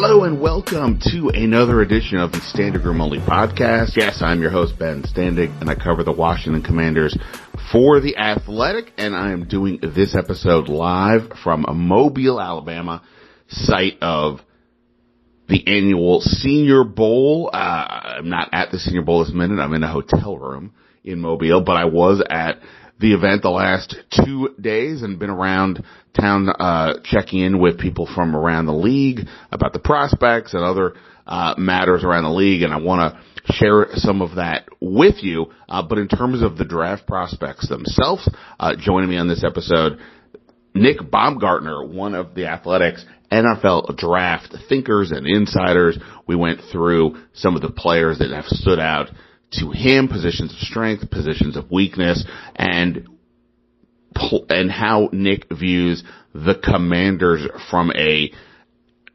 Hello and welcome to another edition of the Standig Room Only podcast. Yes, I'm your host Ben Standig, and I cover the Washington Commanders for the Athletic and I am doing this episode live from a Mobile, Alabama, site of the annual Senior Bowl. Uh, I'm not at the Senior Bowl this minute. I'm in a hotel room in Mobile, but I was at the event the last two days and been around town uh, checking in with people from around the league about the prospects and other uh, matters around the league, and I want to share some of that with you. Uh, but in terms of the draft prospects themselves, uh, joining me on this episode, Nick Baumgardner, one of the Athletics NFL draft thinkers and insiders. We went through some of the players that have stood out to him, positions of strength, positions of weakness, and and how Nick views the commanders from a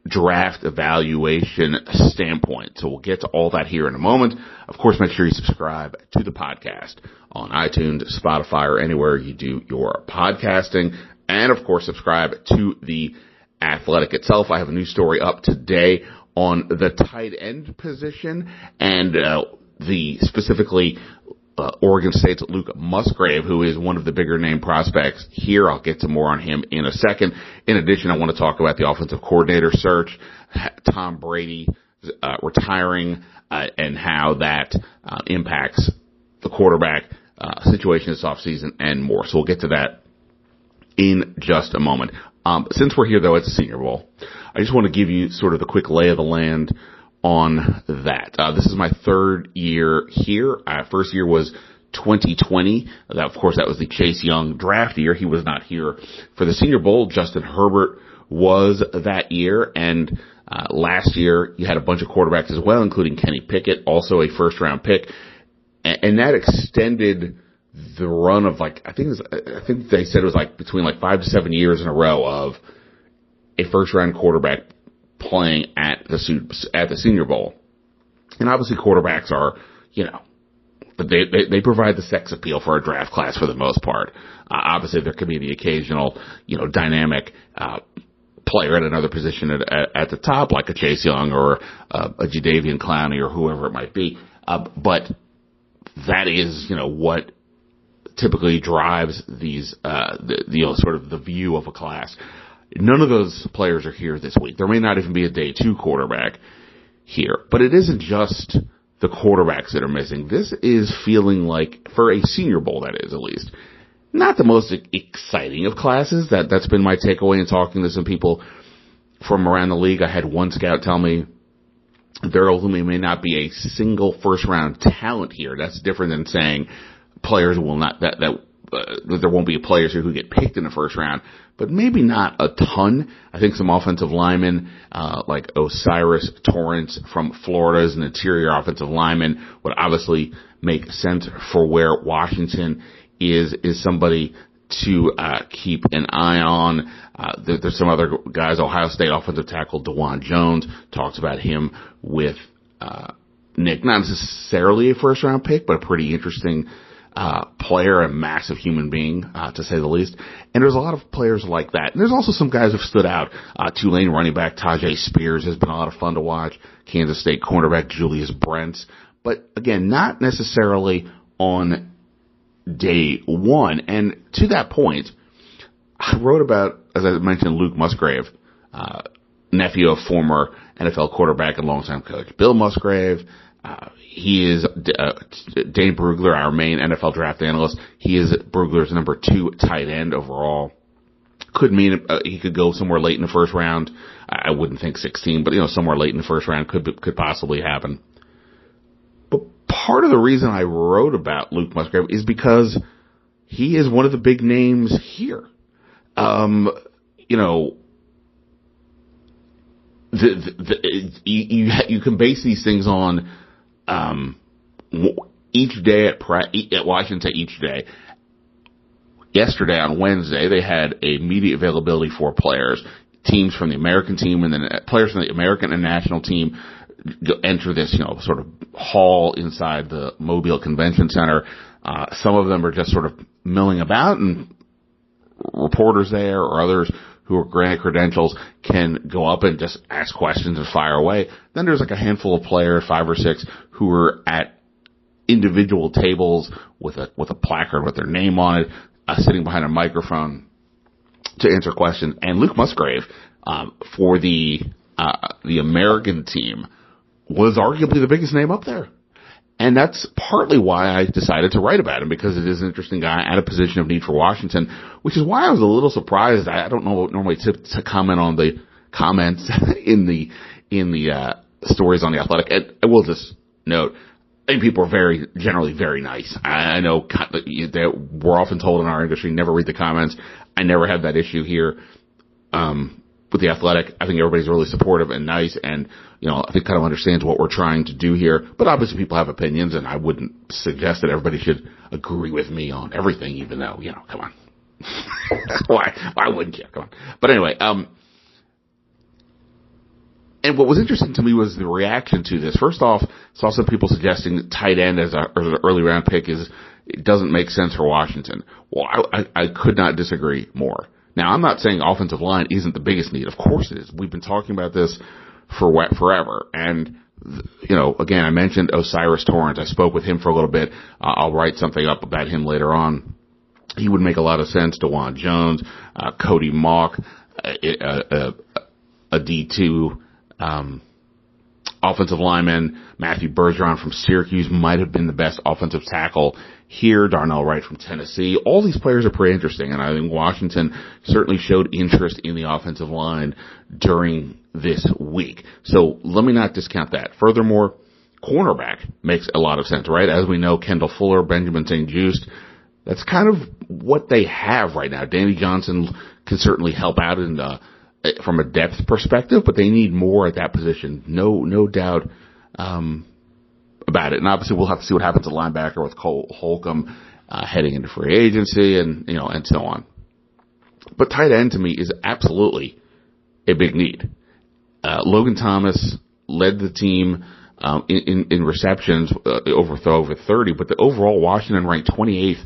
draft evaluation standpoint. So we'll get to all that here in a moment. Of course, make sure you subscribe to the podcast on iTunes, Spotify, or anywhere you do your podcasting. And of course, subscribe to the athletic itself. I have a new story up today on the tight end position and uh, the specifically uh, Oregon State's Luke Musgrave, who is one of the bigger name prospects here. I'll get to more on him in a second. In addition, I want to talk about the offensive coordinator search, Tom Brady uh, retiring, uh, and how that uh, impacts the quarterback uh, situation this offseason and more. So we'll get to that in just a moment. Um, since we're here though at the Senior Bowl, I just want to give you sort of the quick lay of the land on that. Uh, this is my third year here. Uh, first year was 2020. That, of course, that was the Chase Young draft year. He was not here for the Senior Bowl. Justin Herbert was that year, and uh, last year you had a bunch of quarterbacks as well, including Kenny Pickett, also a first round pick, and, and that extended the run of like I think was, I think they said it was like between like five to seven years in a row of a first round quarterback playing at the at the Senior Bowl. And obviously, quarterbacks are, you know, they, they, they provide the sex appeal for a draft class for the most part. Uh, obviously, there could be the occasional, you know, dynamic uh, player at another position at, at, at the top, like a Chase Young or uh, a Jadeveon Clowney or whoever it might be. Uh, but that is, you know, what typically drives these, uh, the, you know, sort of the view of a class. None of those players are here this week. There may not even be a day two quarterback here, but it isn't just the quarterbacks that are missing. This is feeling like, for a senior bowl that is at least, not the most exciting of classes. That, that's been my takeaway in talking to some people from around the league. I had one scout tell me there ultimately may not be a single first round talent here. That's different than saying players will not, that, that uh, there won't be players who get picked in the first round, but maybe not a ton. I think some offensive linemen, uh, like O'Cyrus Torrence from Florida as an interior offensive lineman would obviously make sense for where Washington is, is somebody to, uh, keep an eye on. Uh, there, there's some other guys, Ohio State offensive tackle Dawand Jones talks about him with, uh, Nick, not necessarily a first round pick, but a pretty interesting, uh, player, a massive human being, uh, to say the least. And there's a lot of players like that. And there's also some guys who've stood out. Uh, Tulane running back Tyjae Spears has been a lot of fun to watch. Kansas State cornerback Julius Brents. But again, not necessarily on day one. And to that point, I wrote about, as I mentioned, Luke Musgrave, uh, nephew of former NFL quarterback and longtime coach Bill Musgrave, uh, he is uh, Dane Brugler, our main NFL draft analyst. He is Brugler's number two tight end overall. Could mean uh, he could go somewhere late in the first round. I wouldn't think 16, but you know somewhere late in the first round could could possibly happen. But part of the reason I wrote about Luke Musgrave is because he is one of the big names here. Um, you know, the, the, the you, you can base these things on um, each day at pra- at Washington each day. Yesterday on Wednesday, they had a media availability for players, teams from the American team, and then players from the American and national team enter this, you know, sort of hall inside the Mobile Convention Center. Uh, some of them are just sort of milling about and reporters there or others who are granted credentials can go up and just ask questions and fire away. Then there's like a handful of players, five or six, who are at individual tables with a with a placard with their name on it, uh, sitting behind a microphone to answer questions. And Luke Musgrave um, for the uh, the American team was arguably the biggest name up there. And that's partly why I decided to write about him because it is an interesting guy at a position of need for Washington, which is why I was a little surprised. I don't know normally to, to comment on the comments in the in the uh, stories on the Athletic. And I will just note, I think people are very generally very nice. I know that we're often told in our industry never read the comments. I never had that issue here. Um, with the athletic. I think everybody's really supportive and nice and, you know, I think kind of understands what we're trying to do here. But obviously people have opinions and I wouldn't suggest that everybody should agree with me on everything, even though, you know, come on. why, why wouldn't you? Come on. But anyway, um, and what was interesting to me was the reaction to this. First off, saw some people suggesting tight end as, a, as an early round pick is it doesn't make sense for Washington. Well, I, I, I could not disagree more. Now, I'm not saying offensive line isn't the biggest need. Of course it is. We've been talking about this for forever. And, you know, again, I mentioned O'Cyrus Torrence. I spoke with him for a little bit. Uh, I'll write something up about him later on. He would make a lot of sense. Dawand Jones, uh, Cody Mauch, uh, a, a, a D2, um, offensive lineman. Matthew Bergeron from Syracuse might have been the best offensive tackle here. Darnell Wright from Tennessee. All these players are pretty interesting, and I think Washington certainly showed interest in the offensive line during this week. So let me not discount that. Furthermore, cornerback makes a lot of sense, right? As we know, Kendall Fuller, Benjamin St-Juste, that's kind of what they have right now. Danny Johnson can certainly help out in the, from a depth perspective, but they need more at that position. No, no doubt. Um, about it. And obviously we'll have to see what happens at linebacker with Cole Holcomb uh, heading into free agency and, you know, and so on. But tight end to me is absolutely a big need. Uh, Logan Thomas led the team um, in, in, in, receptions uh, over over 30, but the overall Washington ranked 28th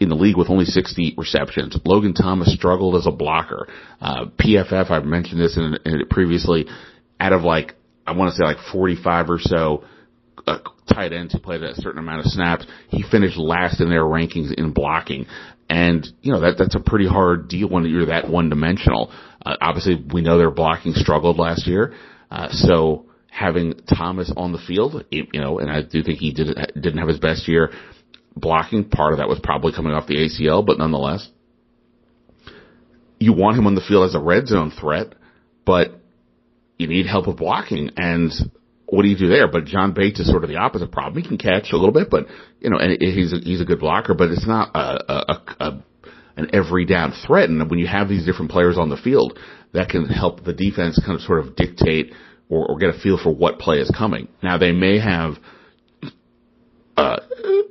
in the league with only 60 receptions. Logan Thomas struggled as a blocker. Uh, PFF, I've mentioned this in, in previously, out of like I want to say like 45 or so uh, tight ends who played a certain amount of snaps. He finished last in their rankings in blocking. And, you know, that, that's a pretty hard deal when you're that one dimensional. Uh, obviously we know their blocking struggled last year. Uh, so having Thomas on the field, you know, and I do think he did, didn't have his best year blocking. Part of that was probably coming off the ACL, but nonetheless, you want him on the field as a red zone threat, but you need help with blocking. And what do you do there? But John Bates is sort of the opposite problem. He can catch a little bit, but you know, and he's a, he's a good blocker, but it's not a, a, a an every down threat. And when you have these different players on the field, that can help the defense kind of sort of dictate or, or get a feel for what play is coming. Now they may have, uh,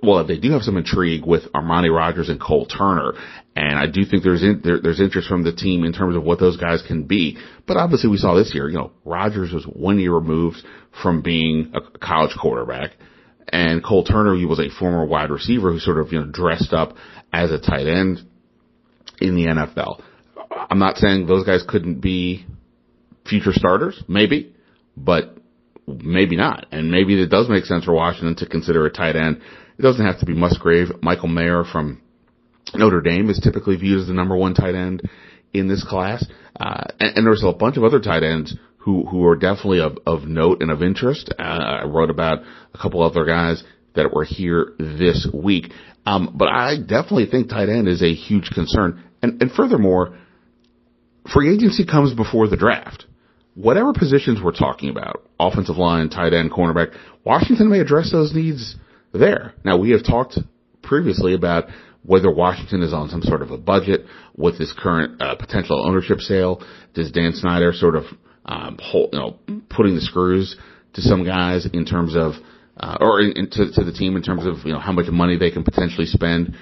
well, they do have some intrigue with Armani Rogers and Cole Turner, and I do think there's in, there, there's interest from the team in terms of what those guys can be. But obviously, we saw this year. You know, Rogers was one year removed from being a college quarterback, and Cole Turner he was a former wide receiver who sort of you know dressed up as a tight end in the NFL. I'm not saying those guys couldn't be future starters, maybe, but maybe not. And maybe it does make sense for Washington to consider a tight end it doesn't have to be Musgrave. Michael Mayer from Notre Dame is typically viewed as the number one tight end in this class. Uh, and, and, there's a bunch of other tight ends who, who are definitely of, of note and of interest. Uh, I wrote about a couple other guys that were here this week. Um, but I definitely think tight end is a huge concern. And, and furthermore, free agency comes before the draft. Whatever positions we're talking about, offensive line, tight end, cornerback, Washington may address those needs there. Now we have talked previously about whether Washington is on some sort of a budget with this current uh, potential ownership sale. Does Dan Snyder sort of um, hold, you know putting the screws to some guys in terms of uh, or in, in, to, to the team in terms of you know how much money they can potentially spend?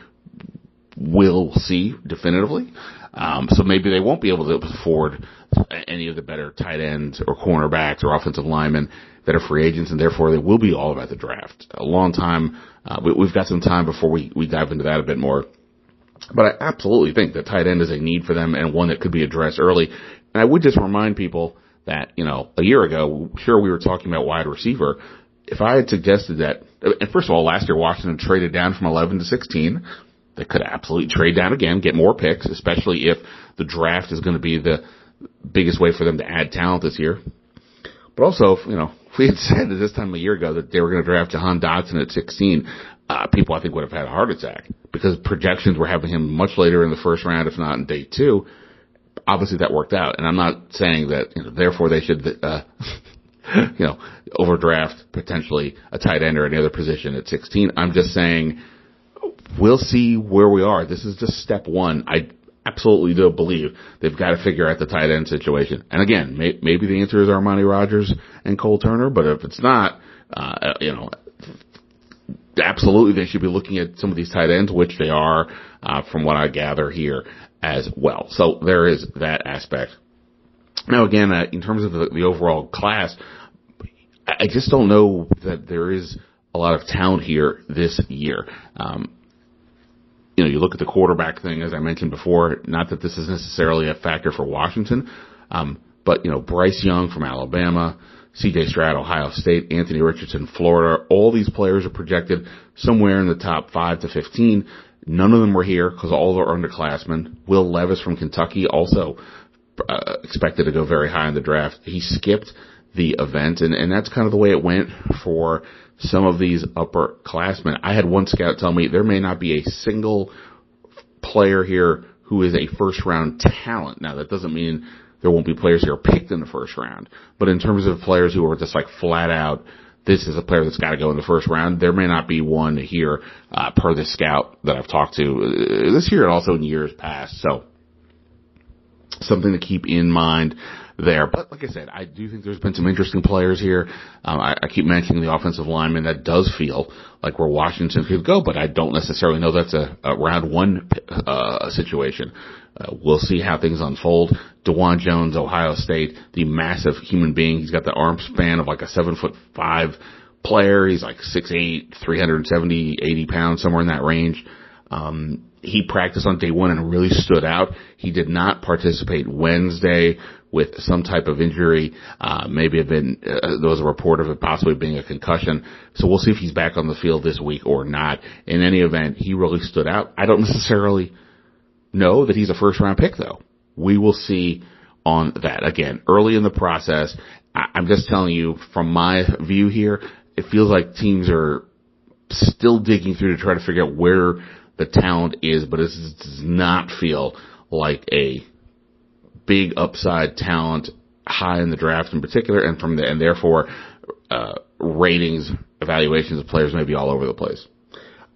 We'll see definitively. Um, so maybe they won't be able to afford any of the better tight ends or cornerbacks or offensive linemen that are free agents, and therefore they will be all about the draft. A long time. Uh, we, have got some time before we, we dive into that a bit more. But I absolutely think that tight end is a need for them and one that could be addressed early. And I would just remind people that, you know, a year ago, sure, we were talking about wide receiver. If I had suggested that, and first of all, last year Washington traded down from 11 to 16. They could absolutely trade down again, get more picks, especially if the draft is going to be the biggest way for them to add talent this year. But also, you know, if we had said at this time a year ago that they were going to draft Jahan Dotson at 16, uh, people I think would have had a heart attack because projections were having him much later in the first round, if not in day two. Obviously that worked out. And I'm not saying that, you know, therefore they should, uh, you know, overdraft potentially a tight end or any other position at 16. I'm just saying we'll see where we are. This is just step one. I absolutely do believe they've got to figure out the tight end situation. And again, may, maybe the answer is Armani Rogers and Cole Turner, but if it's not, uh, you know, absolutely they should be looking at some of these tight ends, which they are, uh, from what I gather here as well. So there is that aspect. Now again, uh, in terms of the, the overall class, I just don't know that there is a lot of talent here this year. Um, you know, you look at the quarterback thing, as I mentioned before, not that this is necessarily a factor for Washington, um, but, you know, Bryce Young from Alabama, CJ Stroud, Ohio State, Anthony Richardson, Florida, all these players are projected somewhere in the top 5 to 15. None of them were here because all of are underclassmen. Will Levis from Kentucky also uh, expected to go very high in the draft. He skipped the event, and, and that's kind of the way it went for some of these upperclassmen. I had one scout tell me there may not be a single player here who is a first round talent. Now that doesn't mean there won't be players here picked in the first round, but in terms of players who are just like flat out, this is a player that's got to go in the first round. There may not be one here uh, per the scout that I've talked to uh, this year and also in years past. So something to keep in mind there. But like I said, I do think there's been some interesting players here. Um, I, I keep mentioning the offensive lineman that does feel like where Washington could go, but I don't necessarily know that's a, a round one uh, situation. Uh, we'll see how things unfold. Dawand Jones, Ohio State, the massive human being. He's got the arm span of like a seven foot five player. He's like six eight, 370, 80 pounds, somewhere in that range. Um, he practiced on day one and really stood out. He did not participate Wednesday with some type of injury. Uh, maybe have been, uh, there was a report of it possibly being a concussion. So we'll see if he's back on the field this week or not. In any event, he really stood out. I don't necessarily know that he's a first round pick though. We will see on that. Again, early in the process, I- I'm just telling you from my view here, it feels like teams are still digging through to try to figure out where the talent is, but it does not feel like a big upside talent high in the draft in particular, and from the and therefore uh, ratings evaluations of players may be all over the place.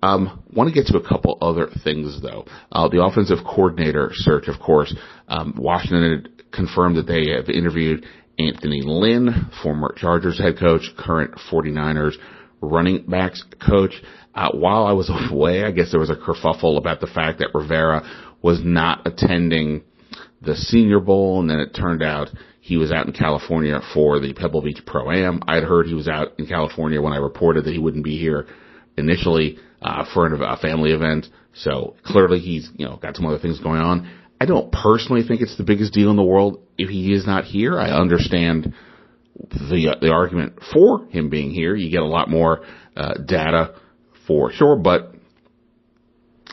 Um, want to get to a couple other things though. Uh, the offensive coordinator search, of course. Um, Washington confirmed that they have interviewed Anthony Lynn, former Chargers head coach, current 49ers running backs coach. Uh, while I was away, I guess there was a kerfuffle about the fact that Rivera was not attending the Senior Bowl, and then it turned out he was out in California for the Pebble Beach Pro Am. I'd heard he was out in California when I reported that he wouldn't be here initially uh, for a family event. So clearly he's you know got some other things going on. I don't personally think it's the biggest deal in the world if he is not here. I understand the uh, the argument for him being here. You get a lot more uh, data for sure, but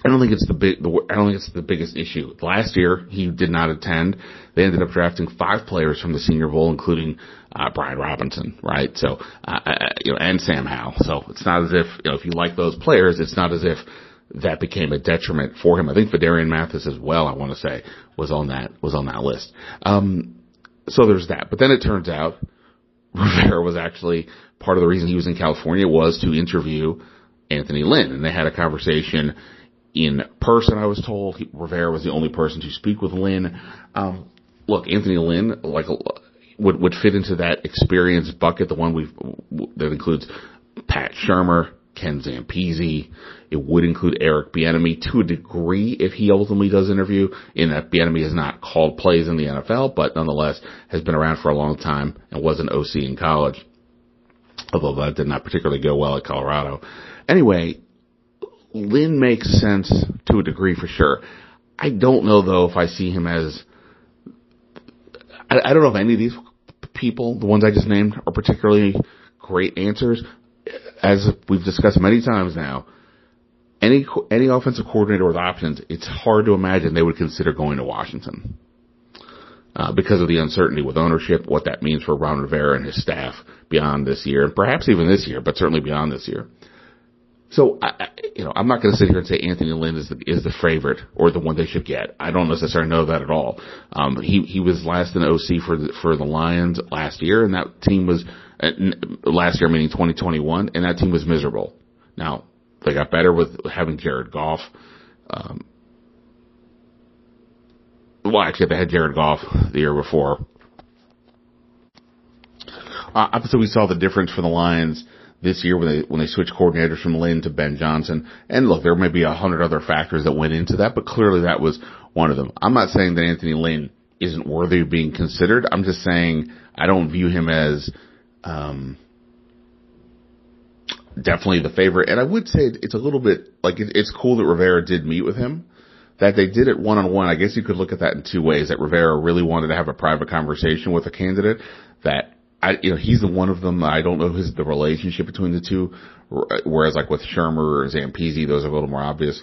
I don't think it's the big. The, I don't think it's the biggest issue. Last year he did not attend. They ended up drafting five players from the Senior Bowl, including uh, Brian Robinson, right? So, uh, uh, you know, and Sam Howell. So it's not as if you know if you like those players, it's not as if that became a detriment for him. I think Phidarian Mathis as well. I want to say was on that was on that list. Um, so there's that. But then it turns out Rivera was actually part of the reason he was in California was to interview Anthony Lynn, and they had a conversation in person. I was told he, Rivera was the only person to speak with Lynn. Um, look, Anthony Lynn, like would would fit into that experience bucket, the one we've that includes Pat Shurmur, Ken Zampese. It would include Eric Bieniemy to a degree if he ultimately does interview. In that Bieniemy has not called plays in the NFL, but nonetheless has been around for a long time and was an OC in college. Although that did not particularly go well at Colorado. Anyway, Lynn makes sense to a degree for sure. I don't know though if I see him as. I, I don't know if any of these people, the ones I just named, are particularly great answers. As we've discussed many times now, any any offensive coordinator with options, it's hard to imagine they would consider going to Washington uh, because of the uncertainty with ownership, what that means for Ron Rivera and his staff beyond this year, and perhaps even this year, but certainly beyond this year. So, I, you know, I'm not going to sit here and say Anthony Lynn is the, is the favorite or the one they should get. I don't necessarily know that at all. Um, he he was last in OC for the, for the Lions last year, and that team was uh, last year, meaning 2021, and that team was miserable. Now they got better with having Jared Goff. Um, well, actually, they had Jared Goff the year before. Uh, obviously, we saw the difference for the Lions this year when they when they switched coordinators from Lynn to Ben Johnson. And look, there may be a hundred other factors that went into that, but clearly that was one of them. I'm not saying that Anthony Lynn isn't worthy of being considered. I'm just saying I don't view him as um, definitely the favorite. And I would say it's a little bit like it, it's cool that Rivera did meet with him. That they did it one on one. I guess you could look at that in two ways. That Rivera really wanted to have a private conversation with a candidate. That I, you know, he's the one of them. I don't know his the relationship between the two. Whereas like with Shurmur or Zampese, those are a little more obvious.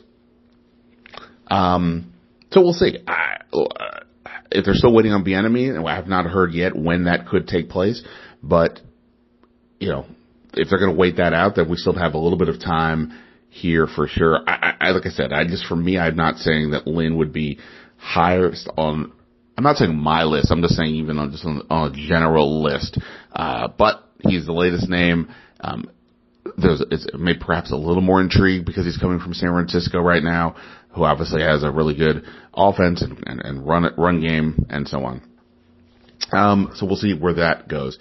Um, so we'll see. I, if they're still waiting on Bieniemy, and I have not heard yet when that could take place, but you know, if they're going to wait that out, then we still have a little bit of time here for sure. I, I, like I said, I just for me, I'm not saying that Lynn would be highest on I'm not saying my list. I'm just saying even on just on, on a general list. Uh, but he's the latest name. Um, there's it's may perhaps a little more intrigue because he's coming from San Francisco right now, who obviously has a really good offense and, and, and run run game and so on. Um, so we'll see where that goes.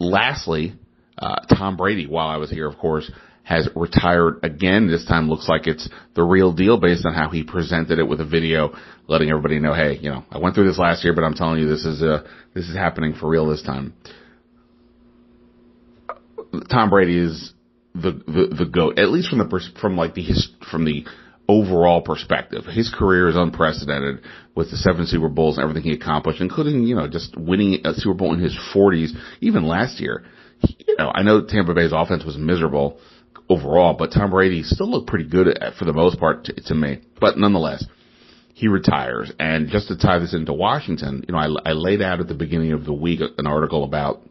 Lastly, uh, Tom Brady, while I was here, of course, has retired again. This time looks like it's the real deal based on how he presented it with a video letting everybody know, hey, you know, I went through this last year, but I'm telling you this is uh this is happening for real this time. Tom Brady is the the, the goat, at least from the pers- from like the his, from the overall perspective. His career is unprecedented with the seven Super Bowls and everything he accomplished, including, you know, just winning a Super Bowl in his 40s, even last year. You know, I know Tampa Bay's offense was miserable overall, but Tom Brady still looked pretty good at, for the most part to, to me. But nonetheless, he retires. And just to tie this into Washington, you know, I, I laid out at the beginning of the week an article about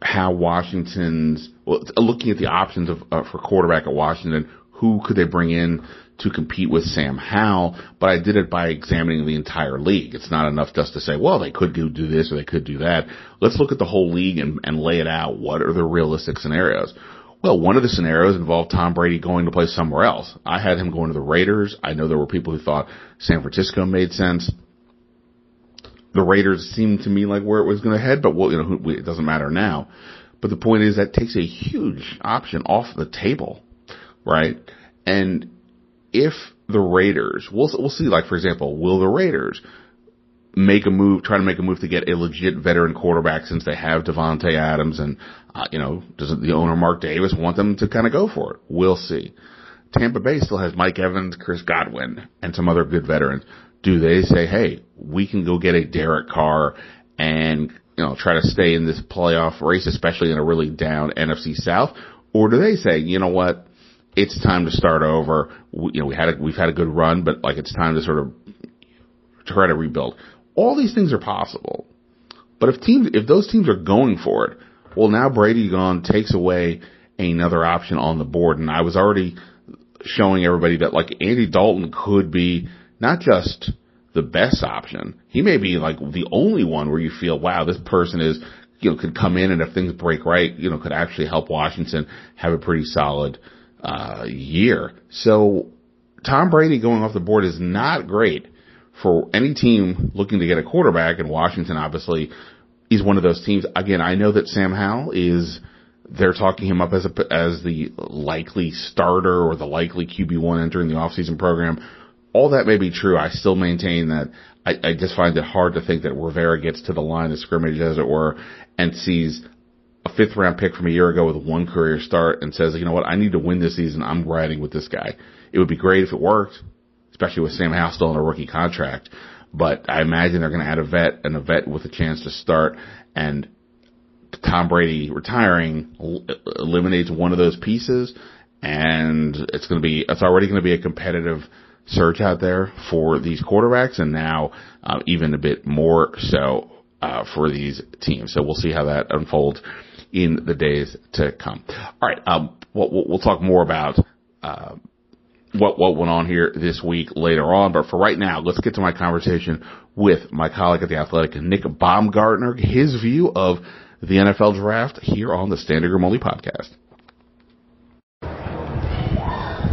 how Washington's well, looking at the options of uh, for quarterback at Washington. Who could they bring in to compete with Sam Howell? But I did it by examining the entire league. It's not enough just to say, well, they could do this or they could do that. Let's look at the whole league and, and lay it out. What are the realistic scenarios? Well, one of the scenarios involved Tom Brady going to play somewhere else. I had him going to the Raiders. I know there were people who thought San Francisco made sense. The Raiders seemed to me like where it was going to head, but well, you know, it doesn't matter now. But the point is that takes a huge option off the table, right? And if the Raiders, we'll we'll see. Like for example, will the Raiders make a move, try to make a move to get a legit veteran quarterback since they have Davante Adams and, you know, does the owner Mark Davis want them to kind of go for it? We'll see. Tampa Bay still has Mike Evans, Chris Godwin, and some other good veterans. Do they say, hey, we can go get a Derek Carr and, you know, try to stay in this playoff race, especially in a really down NFC South? Or do they say, you know what? It's time to start over. We, you know, we had a, we've had a good run, but like it's time to sort of try to rebuild. All these things are possible. But if teams, if those teams are going for it, well, now Brady gone takes away another option on the board. And I was already showing everybody that like Andy Dalton could be not just the best option. He may be like the only one where you feel, wow, this person is, you know, could come in and if things break right, you know, could actually help Washington have a pretty solid, uh, year. So Tom Brady going off the board is not great for any team looking to get a quarterback. And Washington, obviously, is one of those teams. Again, I know that Sam Howell is. They're talking him up as a, as the likely starter or the likely QB one entering the offseason program. All that may be true. I still maintain that I, I just find it hard to think that Rivera gets to the line of scrimmage, as it were, and sees a fifth round pick from a year ago with one career start and says, you know what, I need to win this season. I'm riding with this guy. It would be great if it worked, especially with Sam Howell still on a rookie contract. But I imagine they're going to add a vet and a vet with a chance to start and Tom Brady retiring eliminates one of those pieces and it's going to be, it's already going to be a competitive search out there for these quarterbacks and now uh, even a bit more so uh, for these teams. So we'll see how that unfolds in the days to come. All right, um, we'll, we'll, talk more about uh, what what went on here this week later on. But for right now, let's get to my conversation with my colleague at the Athletic, Nick Baumgardner, his view of the NFL draft here on the Room Only podcast.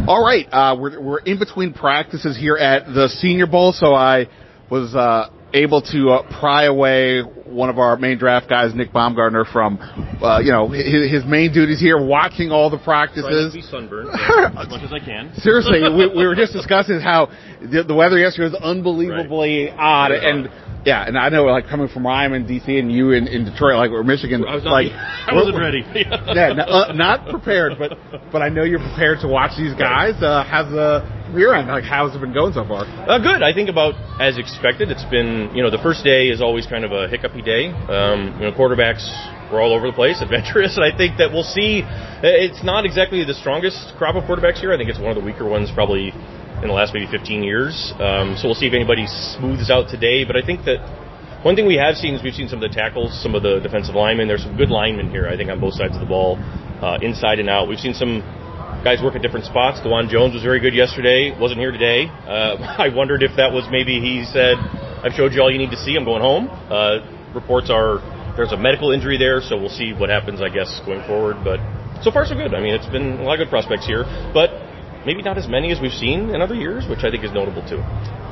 All right, uh, we're we're in between practices here at the Senior Bowl, so I was uh, able to uh, pry away one of our main draft guys, Nick Baumgardner, from uh, you know his, his, main duties here, watching all the practices. To be sunburned as much as I can. Seriously, we, we, were just discussing how the, the weather yesterday was unbelievably right. odd, and yeah, and I know like coming from where I'm in DC and you in, in Detroit, like or Michigan, I was not, like I wasn't ready. yeah, not, uh, not, prepared, but but I know you're prepared to watch these guys. Uh, how's the rear end? Like how's it been going so far? Uh, good. I think about as expected. It's been you know the first day is always kind of a hiccupy day. Um, you know quarterbacks were all over the place, adventurous, and I think that we'll see. It's not exactly the strongest crop of quarterbacks here. I think it's one of the weaker ones, probably in the last maybe 15 years. Um, so we'll see if anybody smooths out today. But I think that one thing we have seen is we've seen some of the tackles, some of the defensive linemen. There's some good linemen here, I think, on both sides of the ball, uh, inside and out. We've seen some guys work at different spots. Dawand Jones was very good yesterday. Wasn't here today. Uh, I wondered if that was maybe he said, "I've showed you all you need to see. I'm going home." Uh, reports are there's a medical injury there, so we'll see what happens, I guess, going forward. But so far so good. I mean, it's been a lot of good prospects here, but maybe not as many as we've seen in other years, which I think is notable too.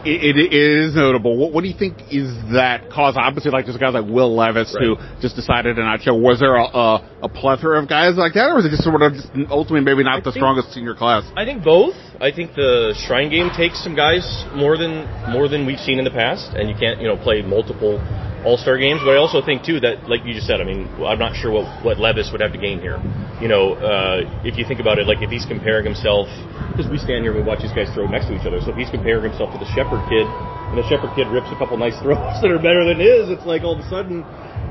It, it is notable. What, what, do you think is that cause? Obviously, like there's guys like Will Levis right. who just decided to not show. Was there a, a, a, plethora of guys like that, or was it just sort of just ultimately maybe not I the think, strongest senior class? I think both. I think the Shrine Game takes some guys more than more than we've seen in the past, and you can't you know play multiple all Star games. But I also think too that, like you just said, I mean, I'm not sure what what Levis would have to gain here. You know, uh, if you think about it, like if he's comparing himself, because we stand here and we watch these guys throw next to each other. So if he's comparing himself to the Shepherd kid, and the Shepherd kid rips a couple nice throws that are better than his, it's like all of a sudden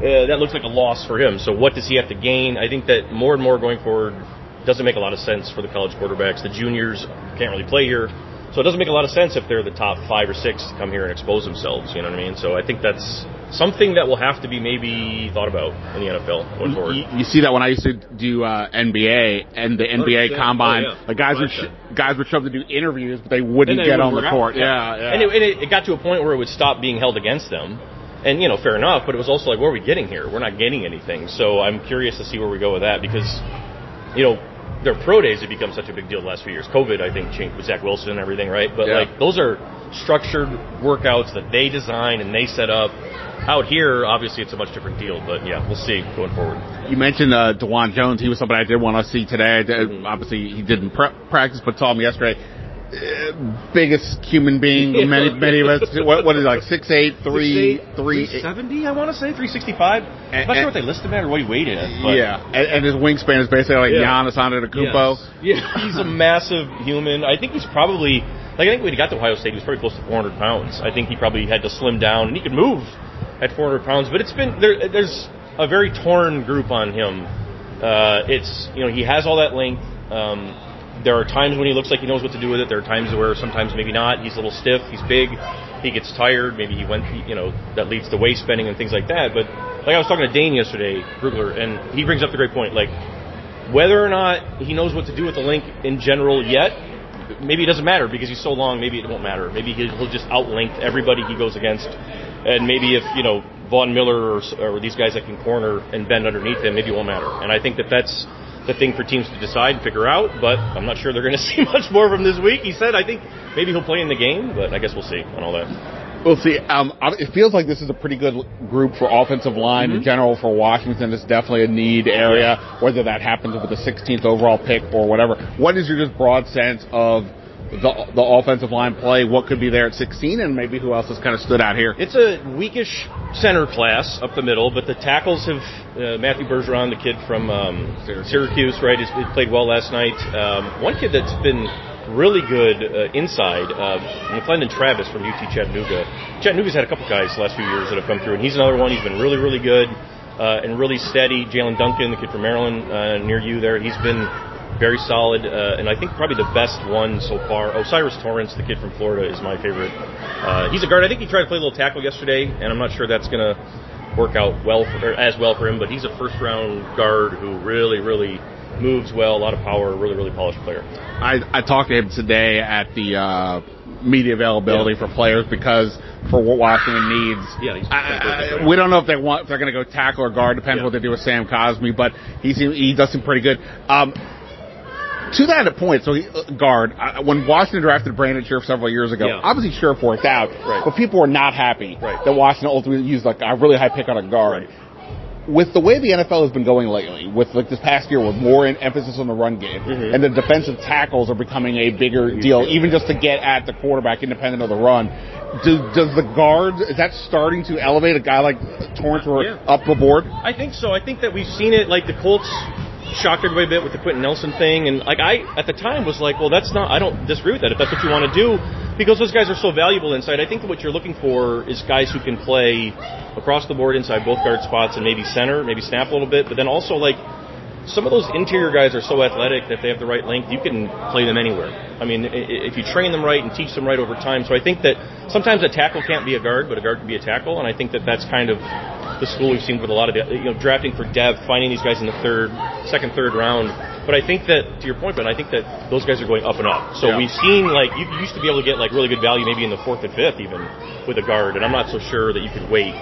uh, that looks like a loss for him. So what does he have to gain? I think that more and more going forward doesn't make a lot of sense for the college quarterbacks. The juniors can't really play here. So it doesn't make a lot of sense if they're the top five or six to come here and expose themselves. You know what I mean? So I think that's something that will have to be maybe thought about in the NFL going forward. You, you see that when I used to do uh, NBA and the NBA combine, oh, yeah. like guys would sh- guys would show up to do interviews, but they wouldn't they get on the court. Yeah, yeah. And, it, and it, it got to a point where it would stop being held against them. And you know, fair enough, but it was also like, where are we getting here? We're not getting anything. So I'm curious to see where we go with that because, you know, their pro days have become such a big deal the last few years. COVID, I think, changed with Zach Wilson and everything, right? But yeah. like those are structured workouts that they design and they set up. Out here, obviously, it's a much different deal, but yeah, we'll see going forward. You mentioned uh, Dawand Jones. He was somebody I did want to see today. Mm-hmm. Obviously, he didn't pre- practice, but saw him yesterday. Uh, biggest human being many many of us. What, what is it, like six eight three three seventy? I want to say three sixty five. I'm not sure what they listed him at or what he weighed in. Yeah, and, and, his wingspan is basically like yeah. Giannis Antetokounmpo. Yes. Yeah, he's a massive human. I think he's probably like I think when he got to Ohio State, he was probably close to 400 pounds. I think he probably had to slim down, and he could move at 400 pounds. But it's been there. There's a very torn group on him. Uh, it's you know he has all that length. Um, there are times when he looks like he knows what to do with it. There are times where sometimes maybe not. He's a little stiff. He's big. He gets tired. Maybe he went, you know, that leads to waist bending and things like that. But like I was talking to Dane yesterday, Brugler, and he brings up the great point. Like whether or not he knows what to do with the link in general yet, maybe it doesn't matter because he's so long. Maybe it won't matter. Maybe he'll just outlink everybody he goes against. And maybe if you know Von Miller or, or these guys that can corner and bend underneath him, maybe it won't matter. And I think that that's the thing for teams to decide and figure out. But I'm not sure they're going to see much more from this week. He said, I think maybe he'll play in the game, but I guess we'll see on all that. We'll see. Um, it feels like this is a pretty good group for offensive line mm-hmm. in general for Washington. It's definitely a need area, whether that happens with the 16th overall pick or whatever. What is your just broad sense of the, the offensive line play, what could be there at 16, and maybe who else has kind of stood out here? It's a weakish center class up the middle, but the tackles have uh, Matthew Bergeron, the kid from um, Syracuse. Syracuse, right, he played well last night. Um, one kid that's been really good uh, inside, uh, McClendon Travis from UT Chattanooga. Chattanooga's had a couple guys the last few years that have come through, and he's another one. He's been really, really good uh, and really steady. Jaelyn Duncan, the kid from Maryland, uh, near you there, he's been very solid, uh, and I think probably the best one so far. O'Cyrus Torrence, the kid from Florida, is my favorite. Uh, he's a guard. I think he tried to play a little tackle yesterday, and I'm not sure that's going to work out well for, as well for him. But he's a first round guard who really, really moves well, a lot of power, really, really polished player. I, I talked to him today at the uh, media availability yeah. for players because for what Washington needs. Yeah, I, I, we don't know if they want if they're going to go tackle or guard. Depends yeah. what they do with Sam Cosmi, but he he does seem pretty good. Um, to that point, so he, uh, guard, uh, when Washington drafted Brandon Scherff several years ago, yeah. obviously Scherff worked out, right. but people were not happy right. that Washington ultimately used like a really high pick on a guard. Right. With the way the NFL has been going lately, with like this past year, with more emphasis on the run game, mm-hmm. and the defensive tackles are becoming a bigger deal, even just to get at the quarterback, independent of the run. Do, does the guard is that starting to elevate a guy like Torrence yeah. up the board? I think so. I think that we've seen it. Like the Colts shocked everybody a bit with the Quenton Nelson thing, and like I at the time was like, well, that's not. I don't disagree with that if that's what you want to do, because those guys are so valuable inside. I think that what you're looking for is guys who can play across the board inside both guard spots and maybe center, maybe snap a little bit, but then also like some of those interior guys are so athletic that if they have the right length, you can play them anywhere. I mean, if you train them right and teach them right over time. So I think that sometimes a tackle can't be a guard, but a guard can be a tackle, and I think that that's kind of the school we've seen with a lot of you know drafting for depth, finding these guys in the third, second, third round. But I think that to your point, but I think that those guys are going up and up. So yeah. we've seen like you used to be able to get like really good value maybe in the fourth and fifth even with a guard, and I'm not so sure that you could wait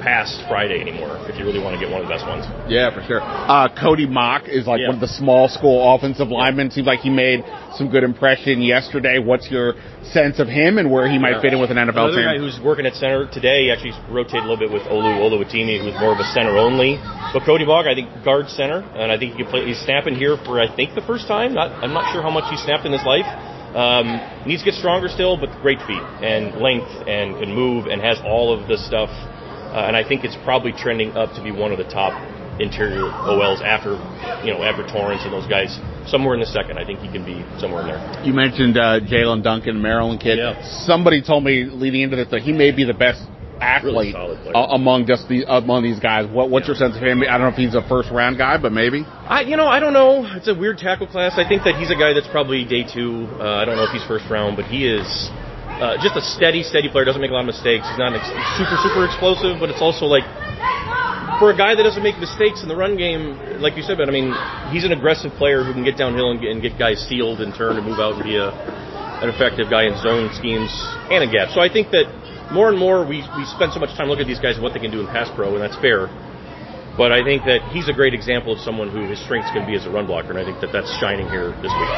past Friday anymore if you really want to get one of the best ones. Yeah, for sure. Uh, Cody Mauch is like yeah. one of the small school offensive linemen. Seems like he made some good impression yesterday. What's your sense of him and where he might yeah. fit in with an NFL Another team? guy who's working at center today actually rotated a little bit with Olu Oluwatimi, who's more of a center only. But Cody Mauch, I think guard center, and I think he can play. He's snapping here for I think the first time. Not, I'm not sure how much he snapped in his life. Um, needs to get stronger still, but great feet and length and can move and has all of the stuff uh, and I think it's probably trending up to be one of the top interior OLs after you know after Torrence and those guys somewhere in the second. I think he can be somewhere in there. You mentioned uh, Jaelyn Duncan, Maryland kid. Yeah. Somebody told me leading into this that he may be the best athlete really uh, among just the among these guys. What, what's yeah. your sense of him? I don't know if he's a first round guy, but maybe. I you know I don't know. It's a weird tackle class. I think that he's a guy that's probably day two. Uh, I don't know if he's first round, but he is uh, just a steady, steady player. Doesn't make a lot of mistakes. He's not ex- super, super explosive, but it's also like for a guy that doesn't make mistakes in the run game, like you said. But I mean, he's an aggressive player who can get downhill and get, and get guys sealed and turn and move out and be a, an effective guy in zone schemes and a gap. So I think that more and more we we spend so much time looking at these guys and what they can do in pass pro, and that's fair. But I think that he's a great example of someone who his strengths can be as a run blocker, and I think that that's shining here this week.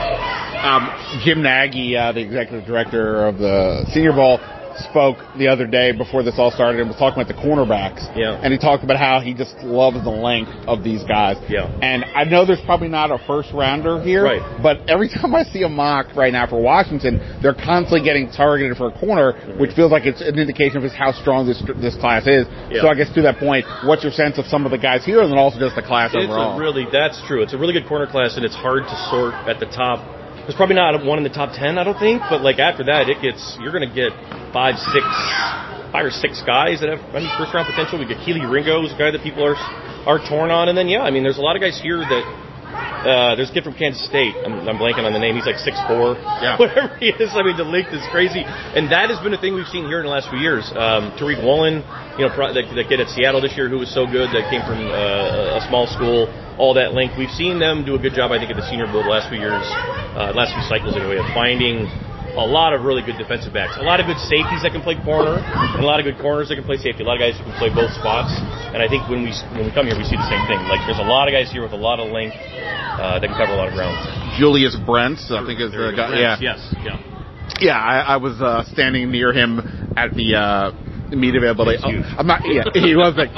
Um, Jim Nagy, uh, the executive director of the Senior Bowl, spoke the other day before this all started and was talking about the cornerbacks. Yeah. And he talked about how he just loves the length of these guys. Yeah. And I know there's probably not a first rounder here. Right. But every time I see a mock right now for Washington, they're constantly getting targeted for a corner, mm-hmm. which feels like it's an indication of just how strong this this class is. Yeah. So I guess to that point, what's your sense of some of the guys here and then also just the class it's overall? really, that's true. It's a really good corner class and it's hard to sort at the top there's probably not one in the top ten, I don't think, but like after that, it gets you're to get five, six, five or six guys that have I mean first round potential. We get Kelee Ringo, who's a guy that people are are torn on, and then yeah, I mean there's a lot of guys here that uh, there's a kid from Kansas State. I'm, I'm blanking on the name. He's like six four, yeah. whatever he is. I mean, the length is crazy, and that has been a thing we've seen here in the last few years. Um, Tariq Woolen, you know, the, the kid at Seattle this year who was so good that came from uh, a small school. All that length, we've seen them do a good job. I think at the Senior Bowl the last few years, uh, last few cycles anyway, of finding a lot of really good defensive backs, a lot of good safeties that can play corner, and a lot of good corners that can play safety. A lot of guys who can play both spots. And I think when we when we come here, we see the same thing. Like there's a lot of guys here with a lot of length uh, that can cover a lot of ground. Julius Brents, I think is the guy. Brents, Yeah, Yes. Yeah. yeah. I, I was uh, standing near him at the uh, meet availability. Huge. I'm not. Yeah, he was like.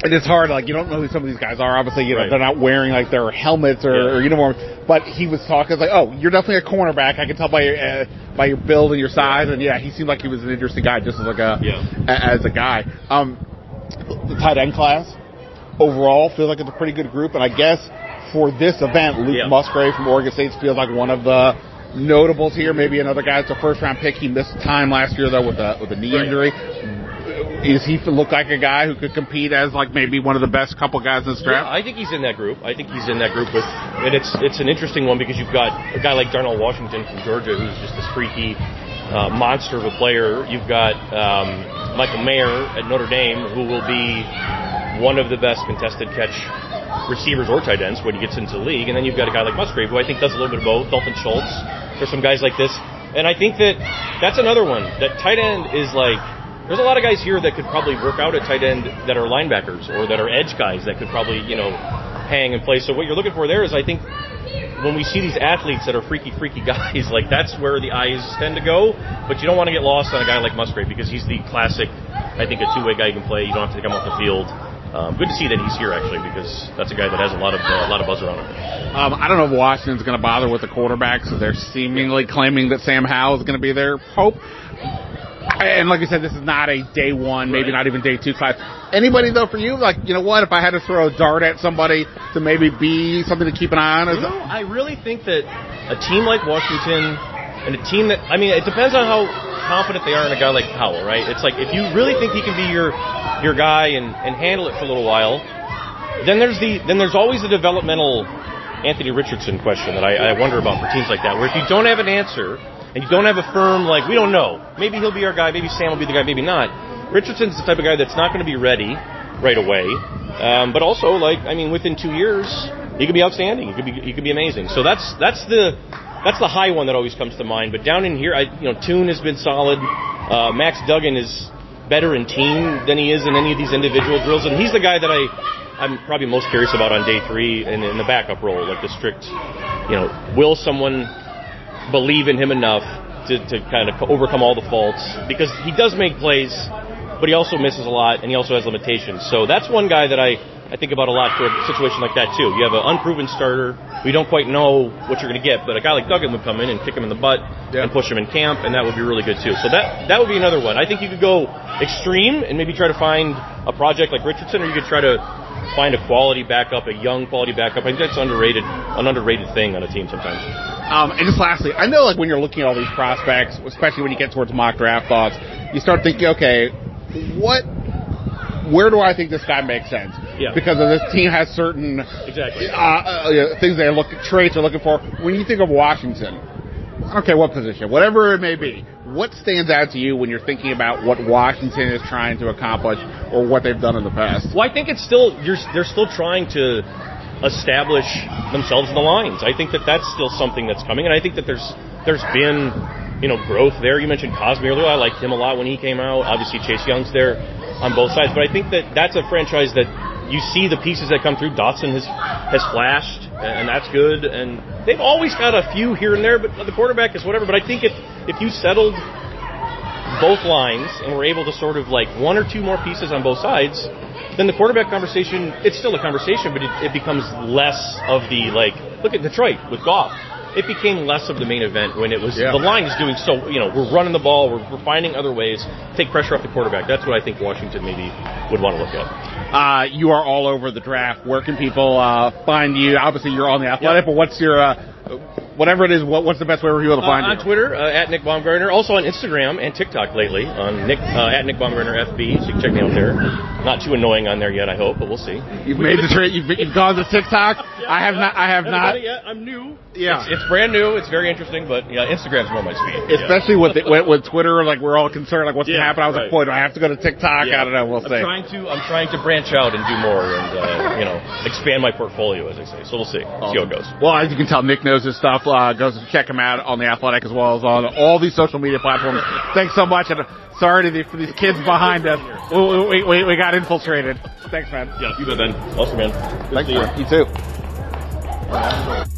And it's hard, like you don't know who some of these guys are. Obviously, you know Right. they're not wearing like their helmets or, Yeah. or uniforms. But he was talking like, "Oh, you're definitely a cornerback. I can tell by your uh, by your build and your size." And yeah, he seemed like he was an interesting guy, just as like a Yeah. a- as a guy. Um, the tight end class overall feels like it's a pretty good group, and I guess for this event, Luke Yeah. Musgrave from Oregon State feels like one of the notables here. Maybe another guy that's a first round pick. He missed time last year though with a with a knee Right. injury. Is he look like a guy who could compete as like maybe one of the best couple guys in this Yeah, draft? I think he's in that group. I think he's in that group with, and it's it's an interesting one because you've got a guy like Darnell Washington from Georgia who's just this freaky uh, monster of a player. You've got um, Michael Mayer at Notre Dame who will be one of the best contested catch receivers or tight ends when he gets into the league, and then you've got a guy like Musgrave who I think does a little bit of both. Dalton Schultz. There's some guys like this, and I think that that's another one. That tight end is like there's a lot of guys here that could probably work out at tight end that are linebackers or that are edge guys that could probably, you know, hang and play. So what you're looking for there is I think when we see these athletes that are freaky, freaky guys, like that's where the eyes tend to go. But you don't want to get lost on a guy like Musgrave because he's the classic, I think, a two-way guy you can play. You don't have to come off the field. Um, good to see that he's here actually because that's a guy that has a lot of uh, a lot of buzz around him. Um, I don't know if Washington's going to bother with the quarterbacks. So they're seemingly claiming that Sam Howell is going to be their hope. And like I said, this is not a day one, maybe Right. not even day two class. Anybody though for you, like you know what? If I had to throw a dart at somebody to maybe be something to keep an eye on, is You know, I really think that a team like Washington and a team that I mean, it depends on how confident they are in a guy like Howell, right? It's like if you really think he can be your your guy and, and handle it for a little while, then there's the then there's always the developmental Anthony Richardson question that I, I wonder about for teams like that, where if you don't have an answer and you don't have a firm like we don't know, maybe he'll be our guy, maybe Sam will be the guy, maybe not. Richardson's the type of guy that's not going to be ready right away, um, but also like I mean, within two years he could be outstanding. He could be he could be amazing. So that's that's the that's the high one that always comes to mind. But down in here, I you know Tune has been solid. Uh, Max Duggan is better in team than he is in any of these individual drills, and he's the guy that I I'm probably most curious about on day three in, in the backup role, like the strict, you know, will someone believe in him enough to, to kind of overcome all the faults because he does make plays, but he also misses a lot and he also has limitations. So that's one guy that I, I think about a lot for a situation like that too. You have an unproven starter, we don't quite know what you're going to get, but a guy like Duggan would come in and kick him in the butt Yeah. and push him in camp, and that would be really good too. So that that would be another one. I think you could go extreme and maybe try to find a project like Richardson, or you could try to find a quality backup, a young quality backup. I think that's underrated, an underrated thing on a team sometimes. Um, and just lastly, I know like when you're looking at all these prospects, especially when you get towards mock draft thoughts, you start thinking, okay, what, where do I think this guy makes sense? Yeah. Because of this team has certain Exactly. uh, uh, things they look traits they're looking for. When you think of Washington, okay, what position, whatever it may be, what stands out to you when you're thinking about what Washington is trying to accomplish or what they've done in the past? Well, I think it's still you're, they're still trying to establish themselves in the lines. I think that that's still something that's coming, and I think that there's there's been you know growth there. You mentioned Cosmi earlier. I liked him a lot when he came out. Obviously, Chase Young's there on both sides, but I think that that's a franchise that you see the pieces that come through. Dotson has has flashed, and that's good. And they've always got a few here and there, but the quarterback is whatever. But I think if if you settled both lines and were able to sort of like one or two more pieces on both sides, then the quarterback conversation, it's still a conversation, but it, it becomes less of the like, look at Detroit with Goff. It became less of the main event when it was Yeah. the line is doing so. You know, we're running the ball, we're, we're finding other ways, take pressure off the quarterback. That's what I think Washington maybe would want to look at. Uh, you are all over the draft. Where can people uh, find you? Obviously, you're on the athletic, but what's your uh, whatever it is? What, what's the best way for people to find uh, you? on Twitter uh, at Nick Baumgardner, also on Instagram and TikTok lately on Nick uh, at Nick Baumgardner FB. So you can check me out there. Not too annoying on there yet, I hope, but we'll see. You've made the trade. You've, you've gone to TikTok. I have not. I have not. yet. I'm new. Yeah. It's, it's brand new. It's very interesting, but yeah, Instagram's more my speed. Yeah. Especially with, the, with with Twitter, like we're all concerned, like what's Yeah, gonna happen. I was like, boy, do I have to go to TikTok? Yeah. I don't know. We'll I'm see. trying to I'm trying to branch out and do more and uh, you know expand my portfolio as I say. So we'll see. See how it goes. Well, as you can tell, Nick knows his stuff. Uh, goes to check him out on the Athletic as well as on all these social media platforms. Thanks so much, and Sorry to the, for these kids behind us. We, we, we, we got infiltrated. Thanks, man. Yeah, you bet, Ben. Awesome, man. Good Thanks, to see you. man. You too.